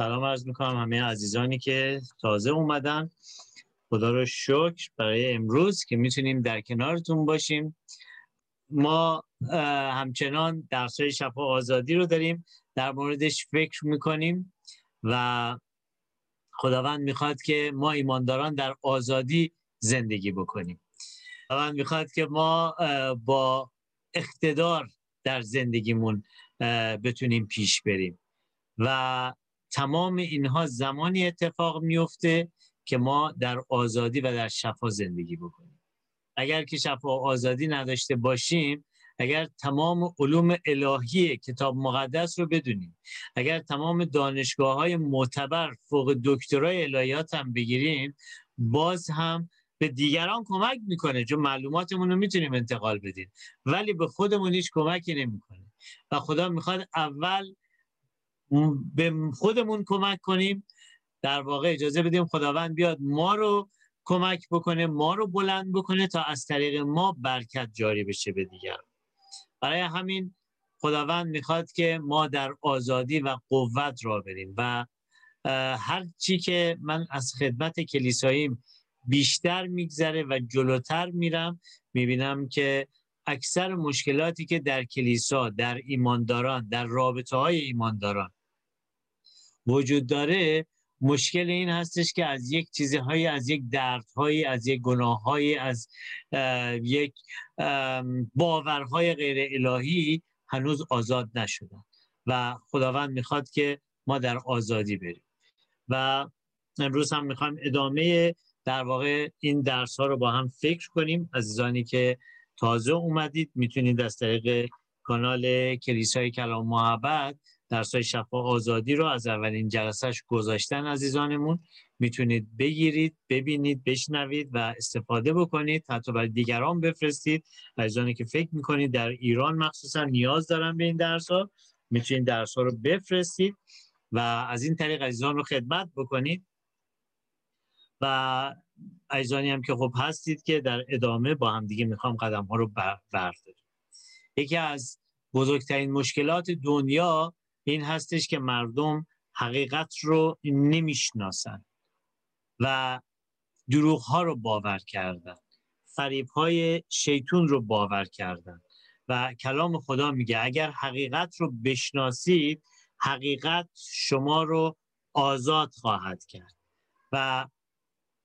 سلام عرض می‌کنم همه عزیزانی که تازه اومدن. خدا رو شکر برای امروز که می‌تونیم در کنارتون باشیم. ما همچنان درس شفا آزادی رو داریم در موردش فکر می‌کنیم و خداوند می‌خواد که ما ایمانداران در آزادی زندگی بکنیم. خداوند می‌خواد که ما با اقتدار در زندگیمون بتونیم پیش بریم. و تمام اینها زمانی اتفاق میفته که ما در آزادی و در شفا زندگی بکنیم. اگر که شفا آزادی نداشته باشیم اگر تمام علوم الهی کتاب مقدس رو بدونیم اگر تمام دانشگاه های معتبر فوق دکترای الهیات هم بگیریم باز هم به دیگران کمک می‌کنه چون معلوماتمون رو می‌تونیم انتقال بدیم. ولی به خودمون هیچ کمکی نمی‌کنه. و خدا می‌خواد اول به خودمون کمک کنیم در واقع اجازه بدیم خداوند بیاد ما رو کمک بکنه ما رو بلند بکنه تا از طریق ما برکت جاری بشه به دیگران. برای همین خداوند می‌خواد که ما در آزادی و قوت را بریم و هر چی که من از خدمت کلیساییم بیشتر میگذره و جلوتر میرم می‌بینم که اکثر مشکلاتی که در کلیسا در ایمانداران در رابطه های ایمانداران وجود داره مشکل این هستش که از یک چیزهایی از یک دردهایی از یک گناههایی از یک باورهای غیر الهی هنوز آزاد نشدن و خداوند می‌خواد که ما در آزادی بریم. و امروز هم می‌خوایم ادامه در واقع این درس ها رو با هم فکر کنیم. عزیزانی که تازه اومدید می‌تونید از طریق کانال کلیسای کلام محبت درس های شفا آزادی رو از اولین جلسهش گذاشتن عزیزانمون. می‌تونید بگیرید ببینید بشنوید و استفاده بکنید. حتی برای دیگران بفرستید. عزیزانی که فکر می‌کنید در ایران مخصوصا نیاز دارن به این درس ها می‌تونید درس ها رو بفرستید و از این طریق عزیزان رو خدمت بکنید. و عزیزانی هم که خب هستید که در ادامه با هم دیگه می‌خوام قدم ها رو برداریم. یکی از بزرگترین مشکلات دنیا این هستش که مردم حقیقت رو نمی‌شناسن و دروغ ها رو باور کردن. فریب های شیطون رو باور کردن. و کلام خدا میگه اگر حقیقت رو بشناسید حقیقت شما رو آزاد خواهد کرد. و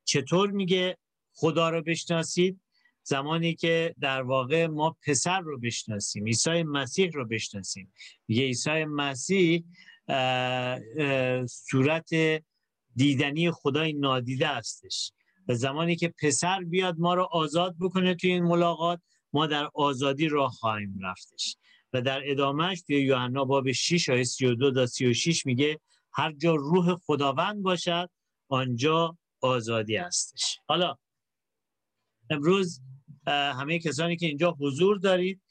چطور میگه خدا رو بشناسید؟ زمانی که در واقع ما پسر رو بشناسیم عیسی مسیح رو بشناسیم. یه عیسی مسیح صورت دیدنی خدای نادیده هستش. و زمانی که پسر بیاد ما رو آزاد بکنه توی این ملاقات ما در آزادی راه خواهیم رفتش. و در ادامهش توی یوحنا باب 6 آیه 32 تا 36 میگه هر جا روح خداوند باشد آنجا آزادی هستش. حالا امروز همه کسانی که اینجا حضور دارید.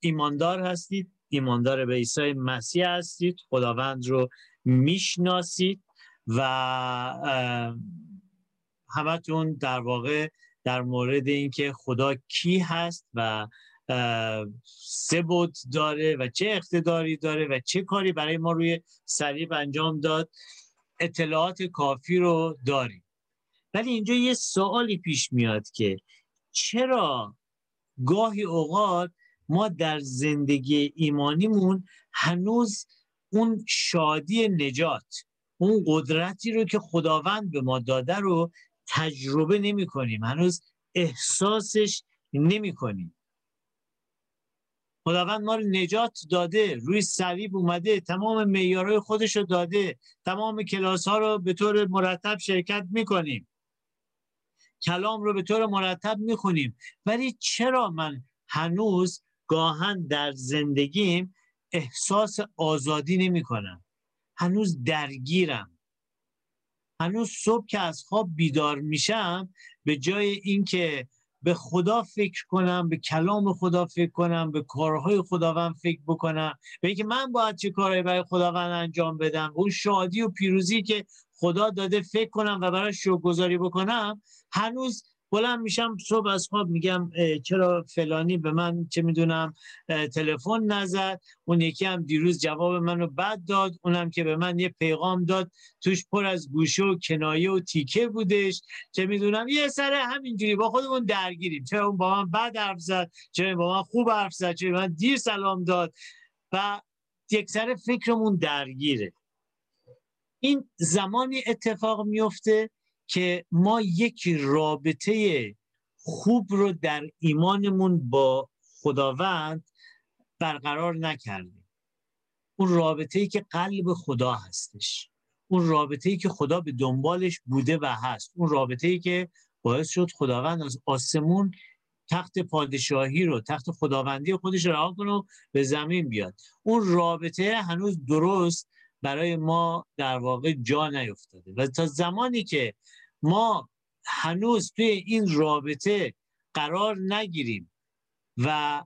ایماندار هستید. ایماندار به عیسی مسیح هستید. خداوند رو می‌شناسید و همتون در واقع در مورد اینکه خدا کی هست و سه بود داره و چه اقتداری داره و چه کاری برای ما روی صلیب انجام داد اطلاعات کافی رو داریم. ولی اینجا یه سوالی پیش میاد که چرا گاهی اوقات ما در زندگی ایمانیمون هنوز اون شادی نجات اون قدرتی رو که خداوند به ما داده رو تجربه نمی کنیم. هنوز احساسش نمی کنیم. خداوند ما رو نجات داده روی صلیب اومده تمام معیارهای خودش رو داده تمام کلاس ها رو به طور مرتب شرکت می‌کنیم کلام رو به طور مرتب می‌خونیم. ولی چرا من هنوز گاهن در زندگیم احساس آزادی نمی کنم هنوز درگیرم. هنوز صبح که از خواب بیدار میشم به جای اینکه به خدا فکر کنم به کلام خدا فکر کنم به کارهای خداوند فکر بکنم به اینکه من باید چه کارهایی برای خداوند انجام بدم؟ اون شادی و پیروزی که خدا داده فکر کنم و برای گذاری بکنم هنوز بلند میشم صبح از خواب میگم چرا فلانی به من چه می‌دونم تلفن نزد. اون یکی هم دیروز جواب منو بد داد. اونم که به من یه پیغام داد. توش پر از گوشه و کنایه و تیکه بودش. چه می‌دونم یه سر همینجوری با خودمون درگیریم. چرا اون با من بد حرف زد چرا با من خوب حرف زد چرا من دیر سلام داد. و یک سر فکرمون درگیره. این زمانی اتفاق میفته که ما یک رابطه خوب رو در ایمانمون با خداوند برقرار نکردیم. اون رابطه ای که قلب خدا هستش. اون رابطه ای که خدا به دنبالش بوده و هست. اون رابطه ای که باعث شد خداوند از آسمون تخت پادشاهی رو تخت خداوندی خودش رها کنه و به زمین بیاد. اون رابطه هنوز درست برای ما در واقع جا نیفتاده. و تا زمانی که ما هنوز توی این رابطه قرار نگیریم و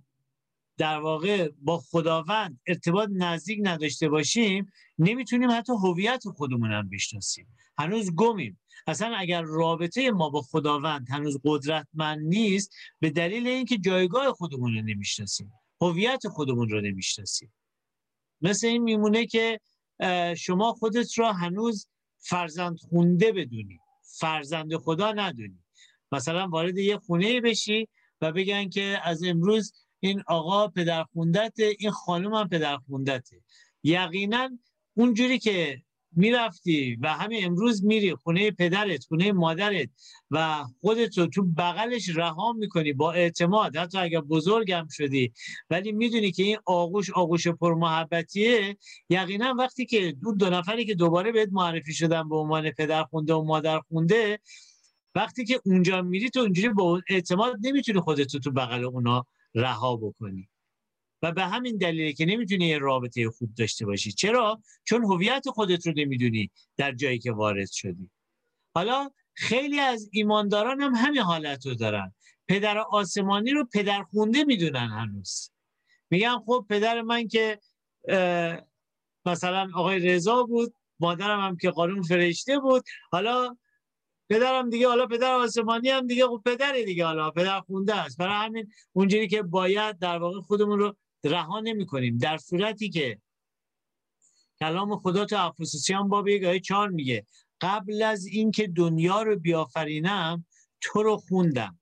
در واقع با خداوند ارتباط نزدیک نداشته باشیم نمی‌تونیم حتی هویت خودمون هم بشناسیم. هنوز گمیم. اصلا اگر رابطه ما با خداوند هنوز قدرتمند نیست به دلیل اینکه جایگاه خودمون رو نمی‌شناسیم هویت خودمون رو نمی‌شناسیم. مثل این میمونه که شما خودت را هنوز فرزند خونده بدونی. فرزند خدا ندونی. مثلا وارد یه خونه بشی و بگن که از امروز این آقا پدر خوندته این خانم هم پدر خوندته یقینا اونجوری که می‌رفتی و همین امروز میری خونه پدرت خونه مادرت و خودت رو تو بغلش رها می‌کنی با اعتماد. حتی اگر بزرگم شدی. ولی می‌دونی که این آغوش آغوش پرمحبتیه. یقینا وقتی که دو دو نفری که دوباره بهت معرفی شدن به عنوان پدر خونده و مادر خونده وقتی که اونجا میری تو اونجوری با اعتماد نمی‌تونی خودت رو تو بغل اونا رها بکنی. و به همین دلیله که نمی‌تونی یه رابطه خوب داشته باشی. چرا؟ چون هویت خودت رو نمی‌دونی در جایی که وارد شدی. حالا خیلی از ایمانداران هم همین حالت رو دارن. پدر آسمانی رو پدر خونده می‌دونن هنوز. میگن خب پدر من که مثلا آقای رضا بود مادرم هم که قانون فرشته بود. حالا پدرم دیگه حالا پدر آسمانی هم دیگه خب پدر دیگه حالا پدر خونده است. برای همین اونجوری که باید در واقع خودمون رو رها نمی کنیم در صورتی که کلام خدا تو افسوسیان باب یک آیه چهار میگه قبل از اینکه دنیا رو بیافرینم تو رو خوندم.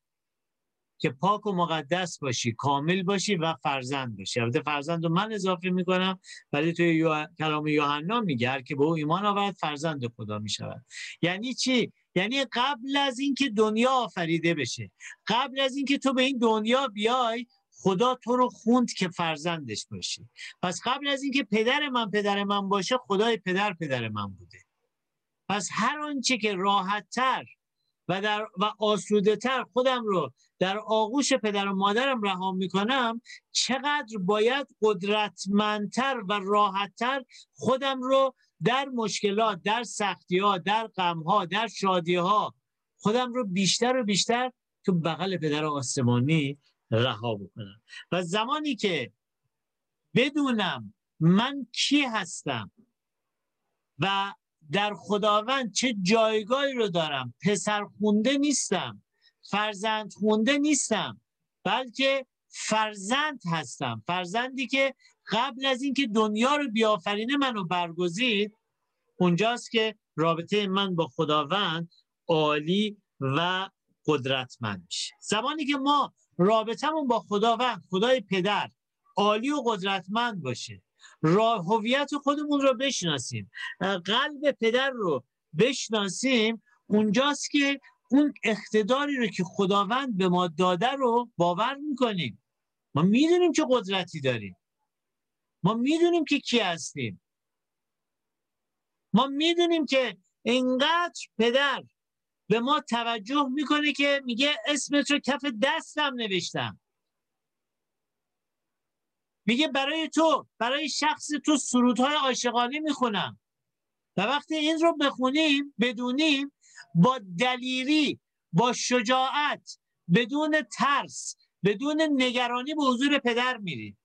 که پاک و مقدس باشی کامل باشی و فرزند باشی. البته فرزند رو من اضافه می‌کنم ولی توی کلام یوحنا میگه که به او ایمان آورد فرزند خدا می‌شود. یعنی چی؟ یعنی قبل از اینکه دنیا آفریده بشه قبل از اینکه تو به این دنیا بیای خدا تو رو خوند که فرزندش باشی. پس قبل از اینکه پدر من پدر من باشه خدای پدر پدر من بوده. پس هر آنچه که راحتتر و در و آسوده تر خودم رو در آغوش پدر و مادرم رها می‌کنم چقدر باید قدرتمندتر و راحتتر خودم رو در مشکلات در سختی ها در غم ها در شادی ها خودم رو بیشتر و بیشتر تو بغل پدر آسمانی رها بکنم. و زمانی که بدونم من کی هستم و در خداوند چه جایگاهی رو دارم پسر خونده نیستم فرزند خونده نیستم بلکه فرزند هستم. فرزندی که قبل از اینکه دنیا رو بیافرینه منو برگزید اونجاست که رابطه من با خداوند عالی و قدرتمند میشه. زمانی که ما رابطمون با خداوند خدای پدر عالی و قدرتمند باشه. هویت خودمون رو بشناسیم. قلب پدر رو بشناسیم. اونجاست که اون اقتداری رو که خداوند به ما داده رو باور می‌کنیم. ما می‌دونیم که قدرتی داریم. ما می‌دونیم که کی هستیم. ما می‌دونیم که اینقدر پدر به ما توجه می‌کنه که میگه اسمت رو کف دستم نوشتم. میگه برای تو برای شخص تو سرودهای عاشقانه می‌خونم. و وقتی این رو بخونیم بدونیم با دلیری با شجاعت بدون ترس بدون نگرانی به حضور پدر میریم.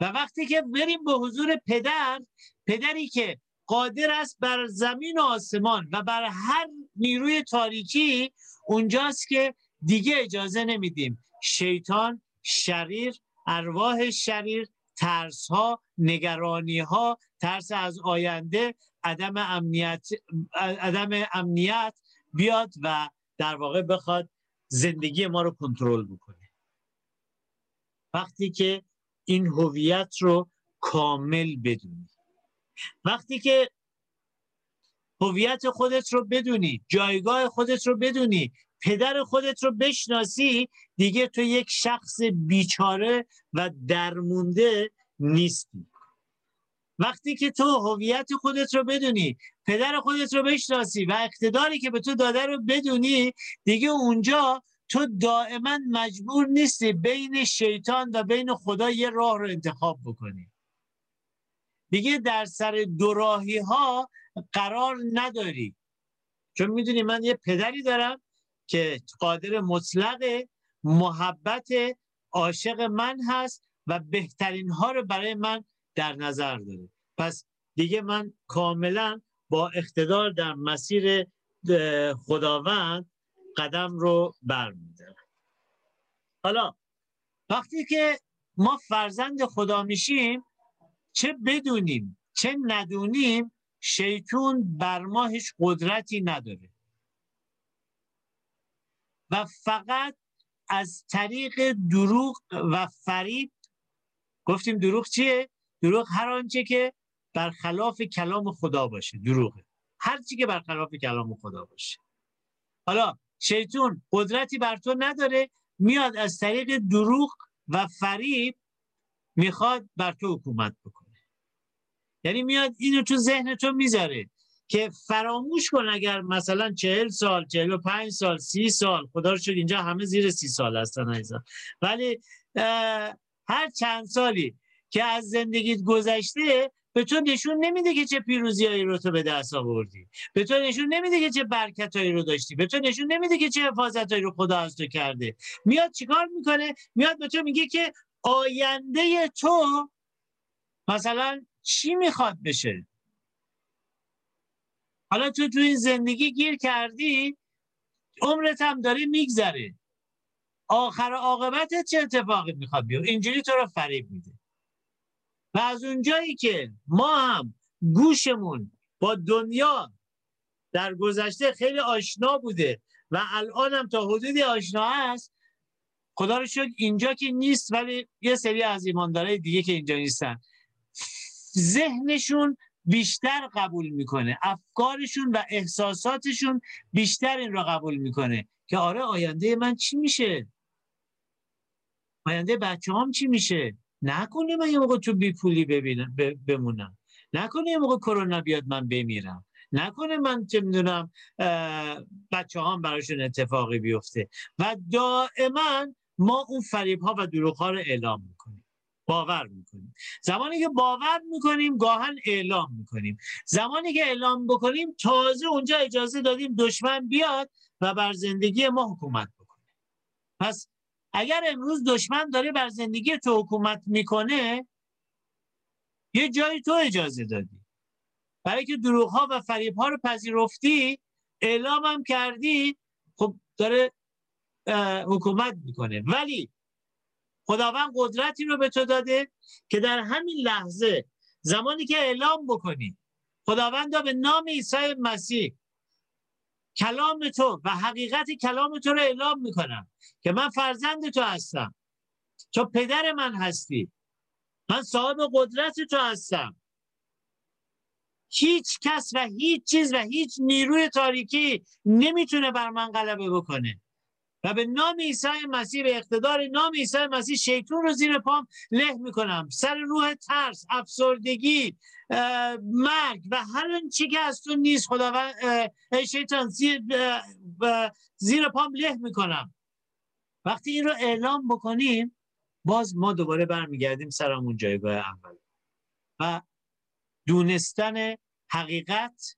و وقتی که بریم به حضور پدر پدری که قادر است بر زمین و آسمان و بر هر نیروی تاریکی اونجاست که دیگه اجازه نمیدیم. شیطان شریر ارواح شریر ترس ها نگرانی ها ترس از آینده عدم امنیت عدم امنیت بیاد و در واقع بخواد زندگی ما رو کنترل بکنه. وقتی که این هویت رو کامل بدونی. وقتی که هویت خودت رو بدونی جایگاه خودت رو بدونی پدر خودت رو بشناسی دیگه تو یک شخص بیچاره و درمونده نیستی. وقتی که تو هویت خودت رو بدونی پدر خودت رو بشناسی و اقتداری که به تو داده رو بدونی دیگه اونجا تو دائما مجبور نیستی بین شیطان و بین خدا یه راه رو انتخاب بکنی. دیگه در سر دوراهی ها قرار نداری. چون می‌دونی من یه پدری دارم که قادر مطلق محبت عاشق من هست و بهترین ها رو برای من در نظر داره. پس دیگه من کاملا با اقتدار در مسیر خداوند قدم رو برمیدارم. حالا وقتی که ما فرزند خدا میشیم چه بدونیم چه ندونیم شیطون بر ما هیچ قدرتی نداره. و فقط از طریق دروغ و فریب گفتیم دروغ چیه؟ دروغ هر آنچه که برخلاف کلام خدا باشه دروغه. هر چی که برخلاف کلام خدا باشه. حالا شیطون قدرتی بر تو نداره میاد از طریق دروغ و فریب می‌خواد بر تو حکومت بکنه. یعنی میاد اینو تو ذهن تو می‌ذاره که فراموش کن اگر مثلا چهل سال چهل و پنج سال سی سال خدا رو شد اینجا همه زیر سی سال هستن ولی هر چند سالی که از زندگیت گذشته به تو نشون نمیده که چه پیروزیایی رو تو به دست آوردی. به تو نشون نمیده که چه برکتایی رو داشتی. به تو نشون نمیده که چه حفاظتایی رو خدا از تو کرده. میاد چیکار می‌کنه؟ میاد به تو میگه که آینده تو مثلا چی می‌خواد بشه؟ حالا تو تو این زندگی گیر کردی عمرت هم داره میگذره. آخر عاقبتت چه اتفاقی می‌خواد بیاد اینجوری تو رو فریب میده. و از اونجایی که ما هم گوشمون با دنیا در گذشته خیلی آشنا بوده و الان هم تا حدودی آشنا است خدا رو شکر اینجا که نیست ولی یه سری از ایماندارای دیگه که اینجا نیستن. ذهنشون بیشتر قبول می‌کنه. افکارشون و احساساتشون بیشتر این را قبول می‌کنه که آره آینده من چی میشه؟ آینده بچه هم چی میشه؟ نکنه من یه موقع تو بی پولی ببینم بمونم. نکنه یه موقع کرونا بیاد من بمیرم. نکنه من چه می‌دونم بچه هم براشون اتفاقی بیفته. و دائما ما اون فریب ها و دروغ ها رو اعلام می‌کنیم. باور می‌کنیم. زمانی که باور می‌کنیم گاهن اعلام می‌کنیم. زمانی که اعلام بکنیم تازه اونجا اجازه دادیم دشمن بیاد و بر زندگی ما حکومت بکنه. پس اگر امروز دشمن داره بر زندگی تو حکومت می‌کنه یه جایی تو اجازه دادی. برای که دروغ ها و فریب ها رو پذیرفتی اعلام کردی خب داره حکومت می‌کنه. ولی خداوند قدرتی رو به تو داده که در همین لحظه زمانی که اعلام بکنی خداوند به نام عیسی مسیح کلام تو و حقیقت کلام تو رو اعلام می‌کنم که من فرزند تو هستم. تو پدر من هستی. من صاحب قدرت تو هستم. هیچ کس و هیچ چیز و هیچ نیروی تاریکی نمی‌تونه بر من غلبه بکنه. و به نام عیسی مسیح به اقتدار نام عیسی مسیح شیطون رو زیر پام له می‌کنم. سر روح ترس افسردگی مرگ و هر چی که از تو نیست خداوند شیطان زیر, زیر پام له می‌کنم. وقتی این رو اعلام بکنیم باز ما دوباره برمیگردیم سرمون جایگاه اول. و دونستن حقیقت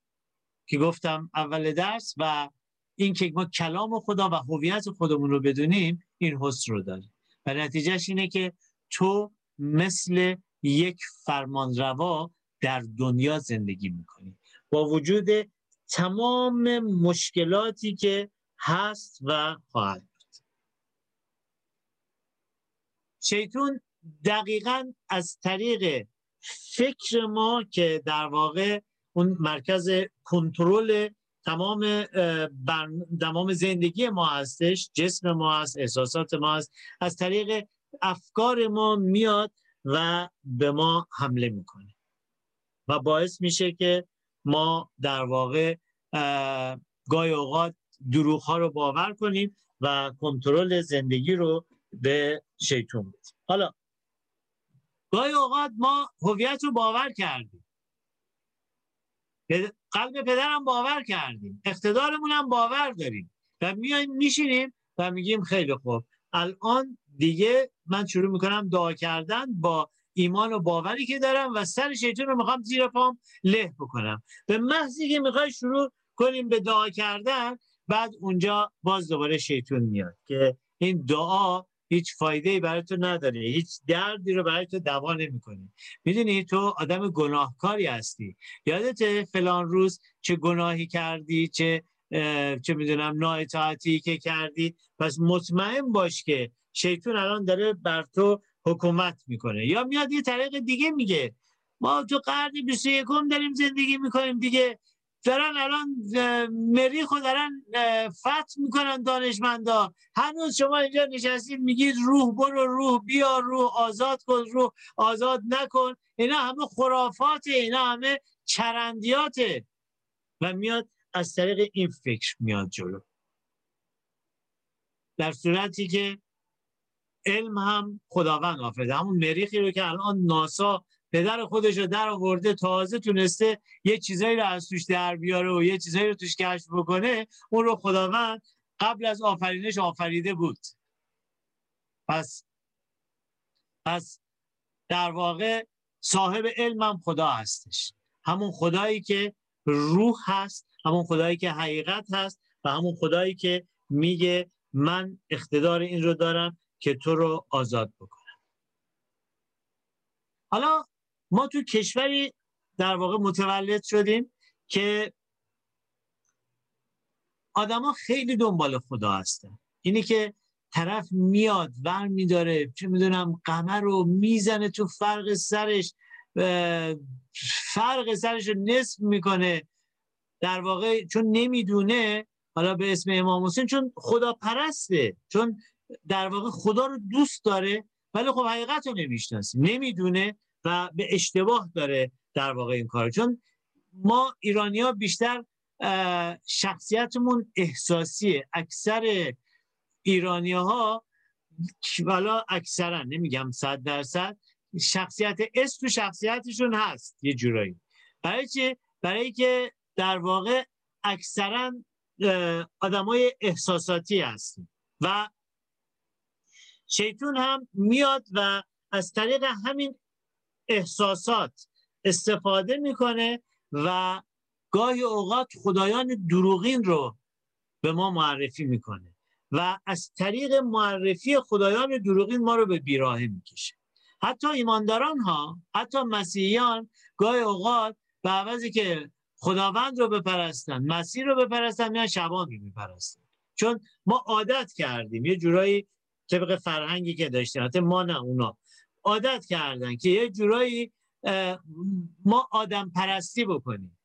که گفتم اول درس و این که ما کلام خدا و هویت خودمون رو بدونیم این حس رو داریم. و نتیجهش اینه که تو مثل یک فرمانروا در دنیا زندگی می‌کنی. با وجود تمام مشکلاتی که هست و خواهد بود. شیطون دقیقا از طریق فکر ما که در واقع اون مرکز کنترل تمام تمام زندگی ما هستش جسم ما هست احساسات ما هست. از طریق افکار ما میاد و به ما حمله می‌کنه. و باعث میشه که ما در واقع گاهی اوقات دروغ ها رو باور کنیم و کنترل زندگی رو به شیطون بدیم. حالا گاهی اوقات ما هویت رو باور کردیم. قلب پدرم باور کردیم. اقتدارمون هم باور داریم. و میایم میشینیم و میگیم خیلی خوب. الان دیگه من شروع می‌کنم دعا کردن با ایمان و باوری که دارم و سر شیطان رو می‌خوام زیر پام له بکنم. به محضی که می‌خوای شروع کنیم به دعا کردن بعد اونجا باز دوباره شیطان میاد که این دعا هیچ فایده برای تو نداره هیچ دردی رو برای تو دوا نمی‌کنه. می‌دونی تو آدم گناهکاری هستی. یادت فلان روز چه گناهی کردی چه چه می‌دونم نااطاعتی که کردی. پس مطمئن باش که شیطان الان داره بر تو حکومت می‌کنه. یا میاد یه طریق دیگه میگه. ما تو قرن 21 داریم زندگی می‌کنیم دیگه. دارن الان مریخ دارن فتح می‌کنن دانشمندا. هنوز شما اینجا نشستید میگید روح برو روح بیا روح آزاد کن روح آزاد نکن. اینا همه خرافات اینا همه چرندیاته و میاد از طریق این فکر میاد جلو. در صورتی که علم هم خداوند آفریده همون مریخی رو که الان ناسا پدر خودش رو در آورده تازه تونسته یه چیزایی رو از توش در بیاره و یه چیزایی رو توش کشف بکنه اون رو خداوند قبل از آفرینش آفریده بود. پس پس در واقع صاحب علمم خدا هستش. همون خدایی که روح هست همون خدایی که حقیقت هست و همون خدایی که میگه من اقتدار این رو دارم که تو رو آزاد بکنم. حالا ما تو کشوری در واقع متولد شدیم که آدما خیلی دنبال خدا هستن. اینی که طرف میاد ور میداره چه می‌دونم قمر رو می‌زنه تو فرق سرش فرق سرش رو نصف می‌کنه. در واقع چون نمی‌دونه حالا به اسم امام حسین چون خدا پرسته چون در واقع خدا رو دوست داره ولی خب حقیقت رو نمی‌شناسه. نمی‌دونه و به اشتباه داره در واقع این کار چون ما ایرانی ها بیشتر شخصیتمون احساسیه. اکثر ایرانی ها والا اکثرا نمیگم صد درصد شخصیت اس تو شخصیتشون هست یه جورایی. برای چه؟ برای که در واقع اکثرا آدمای احساساتی هستیم. و شیطون هم میاد و از طریق همین احساسات استفاده می‌کنه و گاهی اوقات خدایان دروغین رو به ما معرفی می‌کنه و از طریق معرفی خدایان دروغین ما رو به بیراهه می‌کشه. حتی ایمانداران ها حتی مسیحیان گاهی اوقات به عوضی که خداوند رو بپرستن مسیح رو بپرستن میان شبان رو بپرستن. چون ما عادت کردیم. یه جورایی طبق فرهنگی که داشتیم. حتی ما نه اونا. عادت کردن که یه جورایی ما آدم پرستی بکنیم.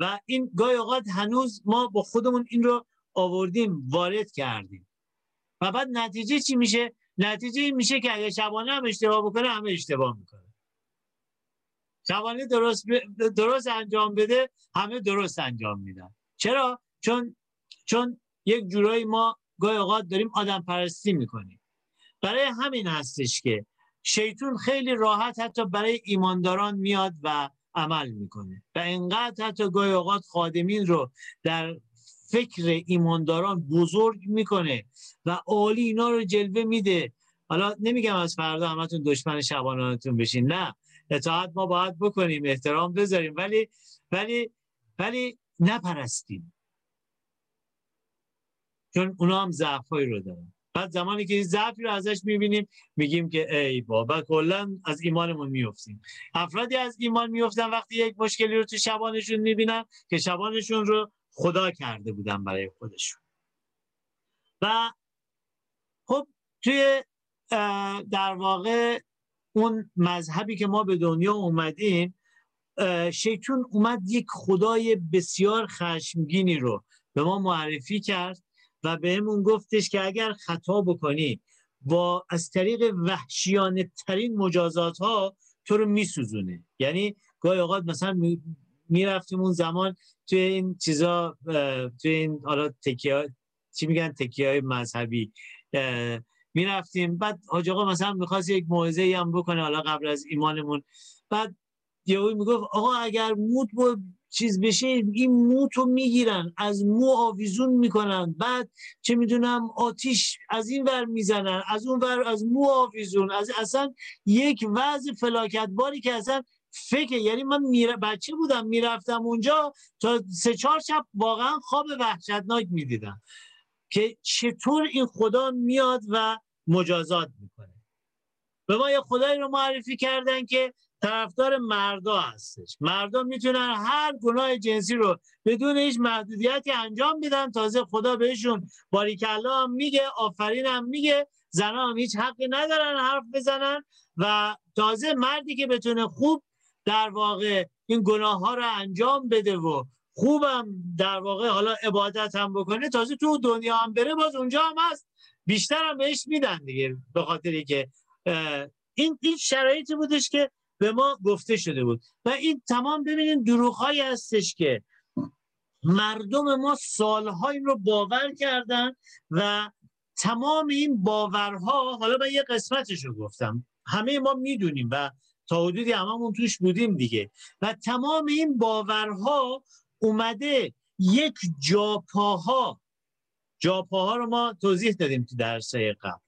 و این گاهی اوقات هنوز ما با خودمون این رو آوردیم وارد کردیم. و بعد نتیجه چی میشه؟ نتیجه این میشه که اگه شبانه هم اشتباه بکنه همه اشتباه می‌کنه. شبانه درست, درست انجام بده همه درست انجام میدن. چرا؟ چون چون یک جورایی ما گاهی اوقات داریم آدم پرستی می‌کنیم. برای همین هستش که شیطون خیلی راحت حتی برای ایمانداران میاد و عمل می‌کنه. و انقدر حتی گاهی اوقات خادمین رو در فکر ایمانداران بزرگ می‌کنه و عالی اینا رو جلوه میده. حالا نمیگم از فردا همتون دشمن شبانانتون بشین. نه اطاعت ما باید بکنیم احترام بذاریم ولی ولی ولی نپرستیم. چون اونا هم ضعفایی رو دارن. بعد زمانی که ضعفی رو ازش می‌بینیم میگیم که ای بابا کلا از ایمانمون میفتیم افرادی از ایمان میفتن وقتی یک مشکلی رو تو شبانشون می‌بینن که شبانشون رو خدا کرده بودن برای خودشون. و خب توی در واقع اون مذهبی که ما به دنیا اومدیم شیطون اومد یک خدای بسیار خشمگینی رو به ما معرفی کرد و بهمون گفتش که اگر خطا بکنی با از طریق وحشیانه ترین مجازات ها تو رو میسوزونه. یعنی گاهی اوقات مثلا می‌رفتیم اون زمان توی این چیزا توی این حالا تکیه چی میگن تکیه های مذهبی می‌رفتیم. بعد حاج آقا مثلا می‌خواست یک موعظه هم بکنه حالا قبل از ایمانمون. بعد یهو می‌گفت آقا اگر موت با چیز بشه این موت رو می‌گیرن از مو آویزون می‌کنن. بعد چه می‌دونم آتیش از این ور می‌زنن از اون ور از مو آویزون. از اصلا یک وضع فلاکت باری که اصلا فکر یعنی من میره بچه بودم می‌رفتم اونجا تا سه چهار شب واقعا خواب وحشتناک می‌دیدم که چطور این خدا میاد و مجازات می‌کنه. به ما یه خدایی رو معرفی کردن که طرفدار مردا هستش. مردا می‌تونن هر گناه جنسی رو بدون هیچ محدودیتی انجام بدن تازه خدا بهشون باریکلا هم میگه آفرین هم میگه. زنها هم هیچ حقی ندارن حرف بزنن. و تازه مردی که بتونه خوب در واقع این گناه ها رو انجام بده و خوبم در واقع حالا عبادت هم بکنه تازه تو دنیا هم بره باز اونجا هم هست. بیشتر هم بهش میدن دیگه به خاطری که این این شرایطی بودش که به ما گفته شده بود. و این تمام ببینید دروغهایی هستش که مردم ما سالها این رو باور کردن و تمام این باورها حالا من یه قسمتش رو گفتم. همه ما می‌دونیم و تا حدودی هممون توش بودیم دیگه. و تمام این باورها اومده یک جاپاها جاپاها رو ما توضیح دادیم تو درسای قبل.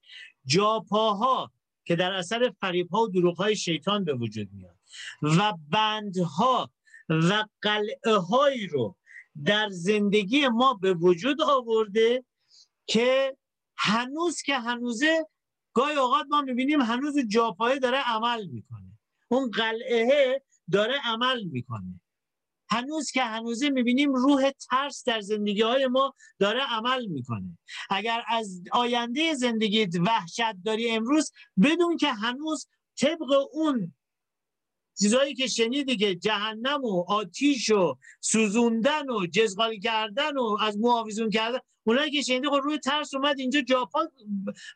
جاپاها که در اثر فریب ها و دروغ های شیطان به وجود میاد. و بندها و قلعه هایی رو در زندگی ما به وجود آورده که هنوز که هنوزه گاهی اوقات ما می‌بینیم هنوز جاپایه داره عمل می‌کنه. اون قلعه داره عمل می‌کنه. هنوز که هنوزه می‌بینیم روح ترس در زندگی های ما داره عمل می‌کنه. اگر از آینده زندگیت وحشت داری امروز بدون که هنوز طبق اون چیزایی که شنیدی که جهنم و آتیش و سوزوندن و جزغالی کردن و از معاویزون کردن اونایی که شنیدی خب روی ترس اومد اینجا جاپا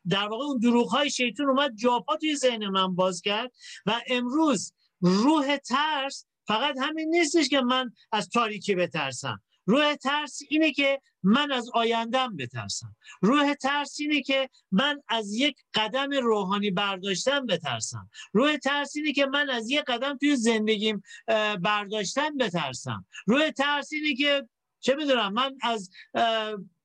در واقع اون دروغ های شیطون اومد جاپا توی ذهن من باز کرد و امروز روح ترس فقط همین نیستش که من از تاریکی بترسم. روح ترس اینه که من از آیندم بترسم. روح ترس اینه که من از یک قدم روحانی برداشتن بترسم. روح ترس اینه که من از یک قدم توی زندگیم برداشتن بترسم. روح ترس اینه که چه می‌دونم من از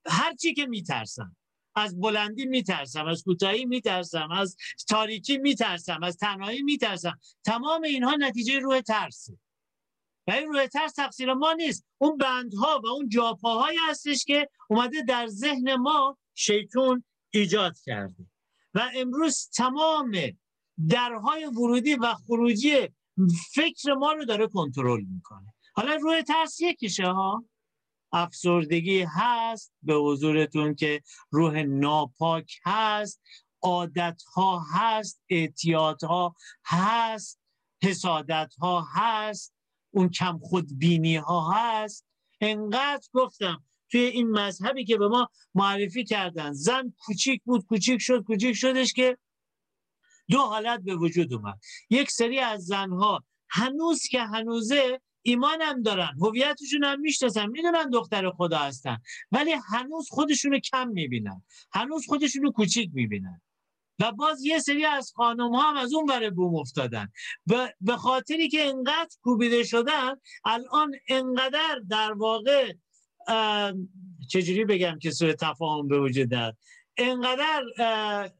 هر چی که میترسم از بلندی میترسم از کوتاهی میترسم از تاریکی میترسم از تنهایی میترسم. تمام اینها نتیجه روح ترسه. و این روی ترس تقصیر ما نیست. اون بندها و اون جاپاهایی هستش که اومده در ذهن ما شیطون ایجاد کرده. و امروز تمام درهای ورودی و خروجی فکر ما رو داره کنترل می‌کنه. حالا روی ترس یکیشه ها؟ افسردگی هست به حضورتون که روح ناپاک هست عادت ها هست اعتیاد ها هست حسادت ها هست. اون کم خودبینی ها هست. انقدر گفتم توی این مذهبی که به ما معرفی کردن زن کوچیک بود کوچیک شد کوچیک شدش که دو حالت به وجود اومد. یک سری از زنها هنوز که هنوزه ایمانم دارن هویتشون هم می‌شناسن می‌دونن دختر خدا هستن ولی هنوز خودشونو کم می‌بینن هنوز خودشونو کوچیک می‌بینن. و باز یه سری از خانم ها هم از اون ور بوم افتادن. به خاطری که انقدر کوبیده شدن الان انقدر در واقع چجوری بگم که سوی تفاهم به وجود داد؟ انقدر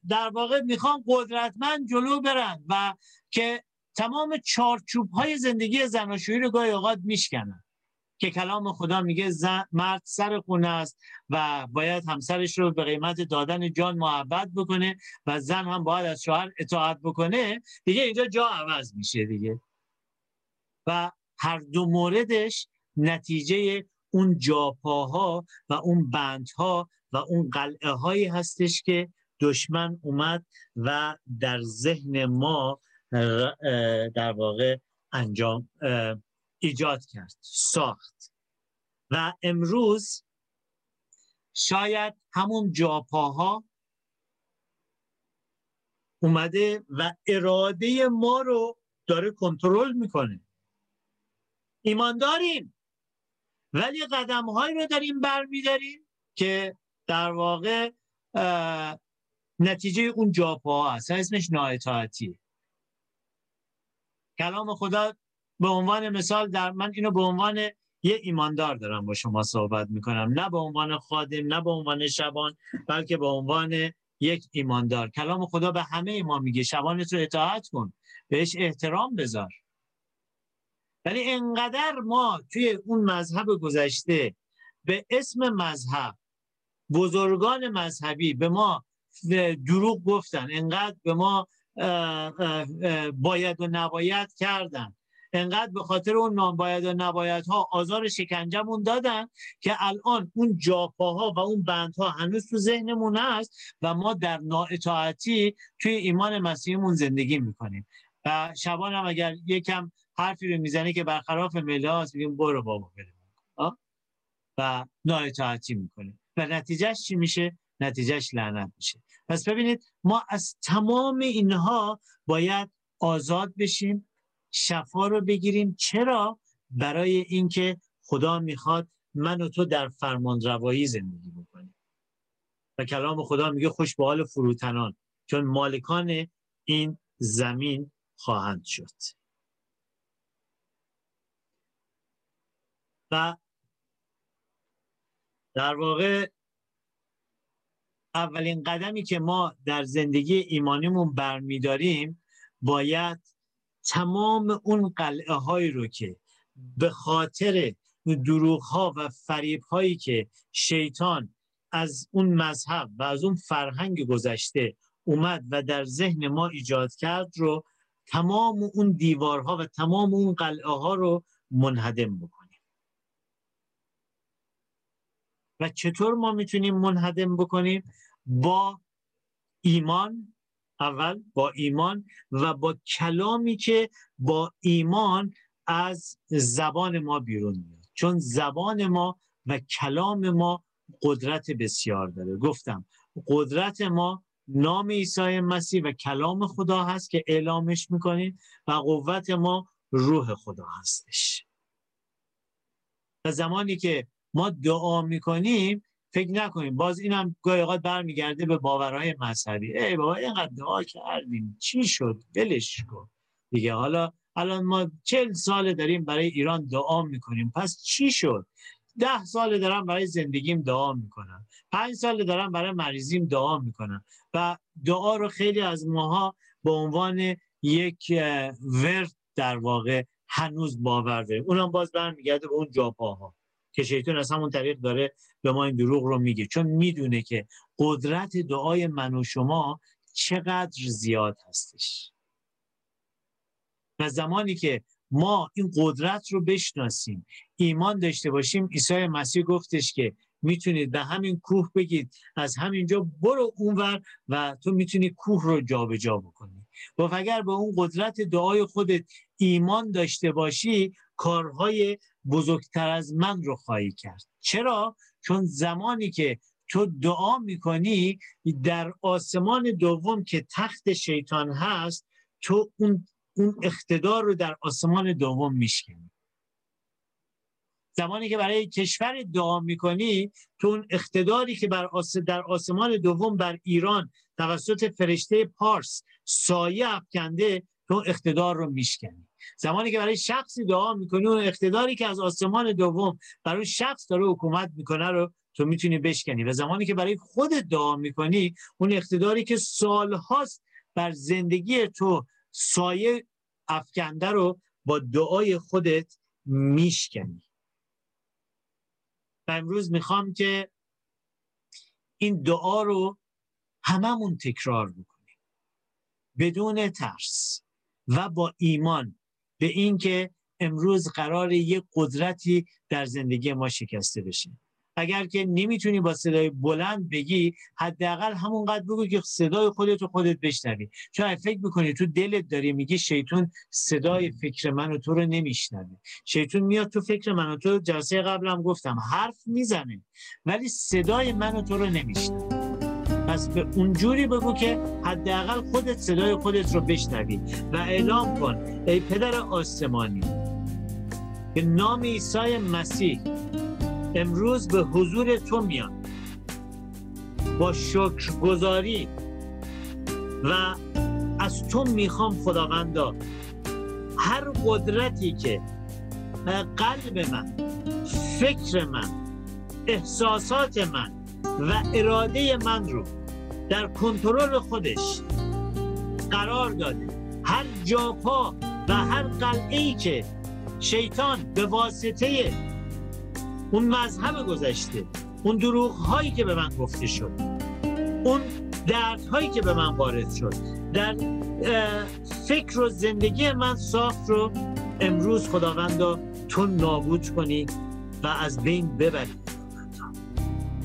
در واقع می‌خوان قدرتمند جلو برن و که تمام چارچوب های زندگی زناشویی رو گاهی اوقات میشکنن. که کلام خدا میگه مرد سر خونه است و باید همسرش رو به قیمت دادن جان محبت بکنه و زن هم باید از شوهر اطاعت بکنه. دیگه اینجا جا عوض میشه دیگه. و هر دو موردش نتیجه اون جاپاها و اون بندها و اون قلعه هایی هستش که دشمن اومد و در ذهن ما در واقع انجام ایجاد کرد ساخت. و امروز شاید همون جاپاها اومده و اراده ما رو داره کنترل می‌کنه. ایمان داریم ولی قدم هایی رو داریم برمیداریم که در واقع نتیجه اون جاپاها هست. اسمش نااطاعتیه کلام خدا به عنوان مثال در من اینو به عنوان یه ایماندار دارم با شما صحبت می‌کنم. نه به عنوان خادم نه به عنوان شبان بلکه به عنوان یک ایماندار. کلام خدا به همه ما میگه شبانت رو اطاعت کن بهش احترام بذار. ولی انقدر ما توی اون مذهب گذشته به اسم مذهب بزرگان مذهبی به ما دروغ گفتن انقدر به ما باید و نباید کردن. انقدر به خاطر اون ناباید و نباید ها آزار شکنجمون دادن که الان اون جاپاها و اون بندها هنوز تو ذهنمون هست و ما در نااطاعتی توی ایمان مسیحمون زندگی می‌کنیم. و شبان هم اگر یکم حرفی رو می‌زنه که برخلاف هاست میگیم برو بابا بریم. و نااطاعتی می‌کنیم. و نتیجهش چی میشه؟ نتیجهش لعنت میشه. پس ببینید ما از تمام اینها باید آزاد بشیم شفا رو بگیریم. چرا؟ برای اینکه خدا می‌خواد من و تو در فرمان روایی زندگی بکنیم. و کلام خدا میگه خوش به حال فروتنان چون مالکان این زمین خواهند شد. و در واقع اولین قدمی که ما در زندگی ایمانیمون برمیداریم باید تمام اون قلعه هایی رو که به خاطر دروغ ها و فریب هایی که شیطان از اون مذهب و از اون فرهنگ گذشته اومد و در ذهن ما ایجاد کرد رو تمام اون دیوارها و تمام اون قلعه ها رو منهدم بکنیم. و چطور ما می‌تونیم منهدم بکنیم؟ با ایمان اول با ایمان و با کلامی که با ایمان از زبان ما بیرون میاد. چون زبان ما و کلام ما قدرت بسیار داره. گفتم قدرت ما نام عیسی مسیح و کلام خدا هست که اعلامش می‌کنیم و قوت ما روح خدا هستش. و زمانی که ما دعا می‌کنیم فکر نکنیم باز اینم گاهی اوقات برمیگرده به باورهای مذهبی. ای بابا اینقدر دعا کردیم چی شد؟ ولش کن. دیگه حالا الان ما چل سال داریم برای ایران دعا می‌کنیم. پس چی شد؟ ده سال دارم برای زندگیم دعا می‌کنم. پنج سال دارم برای مریضیم دعا می‌کنم. و دعا رو خیلی از ماها به عنوان یک ورد در واقع هنوز باور داریم. اونم باز برمیگرده به اون جاپاها. که شیطان از همون طریق داره به ما این دروغ رو میگه. چون می‌دونه که قدرت دعای من و شما چقدر زیاد هستش. و زمانی که ما این قدرت رو بشناسیم ایمان داشته باشیم عیسی مسیح گفتش که می‌تونید به همین کوه بگید از همینجا برو اونور و تو می‌تونی کوه رو جابجا جا بکنی. و اگر به اون قدرت دعای خودت ایمان داشته باشی کارهای بزرگتر از من رو خواهی کرد چرا؟ چون زمانی که تو دعا می‌کنی در آسمان دوم که تخت شیطان هست تو اون, اون اقتدار رو در آسمان دوم میشکنی زمانی که برای کشور دعا می‌کنی تو اون اقتداری که بر آس... در آسمان دوم بر ایران توسط فرشته پارس سایه افکنده تو اقتدار رو میشکنی. زمانی که برای شخصی دعا می‌کنی اون اقتداری که از آسمان دوم برای شخص داره حکومت می‌کنه رو تو می‌تونی بشکنی. و زمانی که برای خودت دعا می‌کنی اون اقتداری که سالهاست بر زندگی تو سایه افکنده رو با دعای خودت میشکنی. امروز می‌خوام که این دعا رو هممون تکرار بکنیم. بدون ترس و با ایمان به اینکه امروز قرار یک قدرتی در زندگی ما شکسته بشه. اگر که نمی‌تونی با صدای بلند بگی حداقل همونقدر بگو که صدای خودت رو خودت بشنوی. چون فکر می‌کنی تو دلت داری میگی شیطون صدای فکر من و تو رو نمیشنوه. شیطون میاد تو فکر من و تو جلسه قبلم گفتم حرف می‌زنه ولی صدای من و تو رو نمیشنوه. پس به اونجوری بگو که حداقل خودت صدای خودت رو بشنوی و اعلام کن ای پدر آسمانی به نام عیسی مسیح امروز به حضور تو میان. با شکرگزاری و از تو می‌خوام خداوندا هر قدرتی که قلب من فکر من احساسات من و اراده من رو در کنترل خودش قرار داده. هر جاپا و هر قلعه ای که شیطان به واسطه اون مذهب گذشته اون دروغ هایی که به من گفته شد اون درد هایی که به من وارد شد در فکر و زندگی من ساخت رو امروز خداوندا تو نابود کنی و از بین ببری.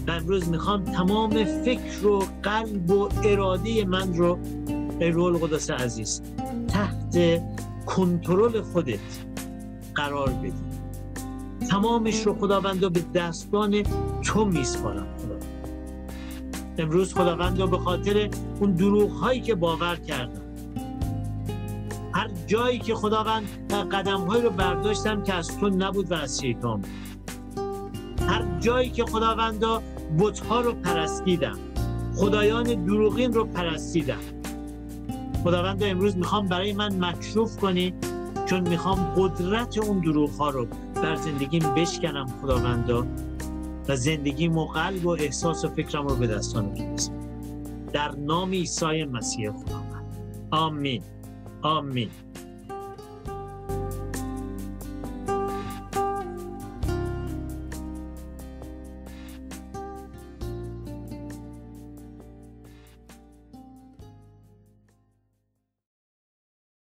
و امروز می‌خوام تمام فکر و قلب و اراده من رو ای رول قدس عزیز تحت کنترل خودت قرار بدی. تمامش رو خداوندا به دستان تو میسپارم. خدا امروز خداوندا به خاطر اون دروغ هایی که باور کردم هر جایی که خداوند قدم هایی رو برداشتم که از تو نبود و از شیطان هر جایی که خداوندا بت ها رو پرستیدم خدایان دروغین رو پرستیدم. خداوند امروز می‌خوام برای من مکشوف کنی چون می‌خوام قدرت اون دروغ ها رو در زندگیم بشکنم خداوندا و زندگی و قلب و احساس و فکرم رو به دستان برسم در نام عیسی مسیح خداوند. آمین. آمین.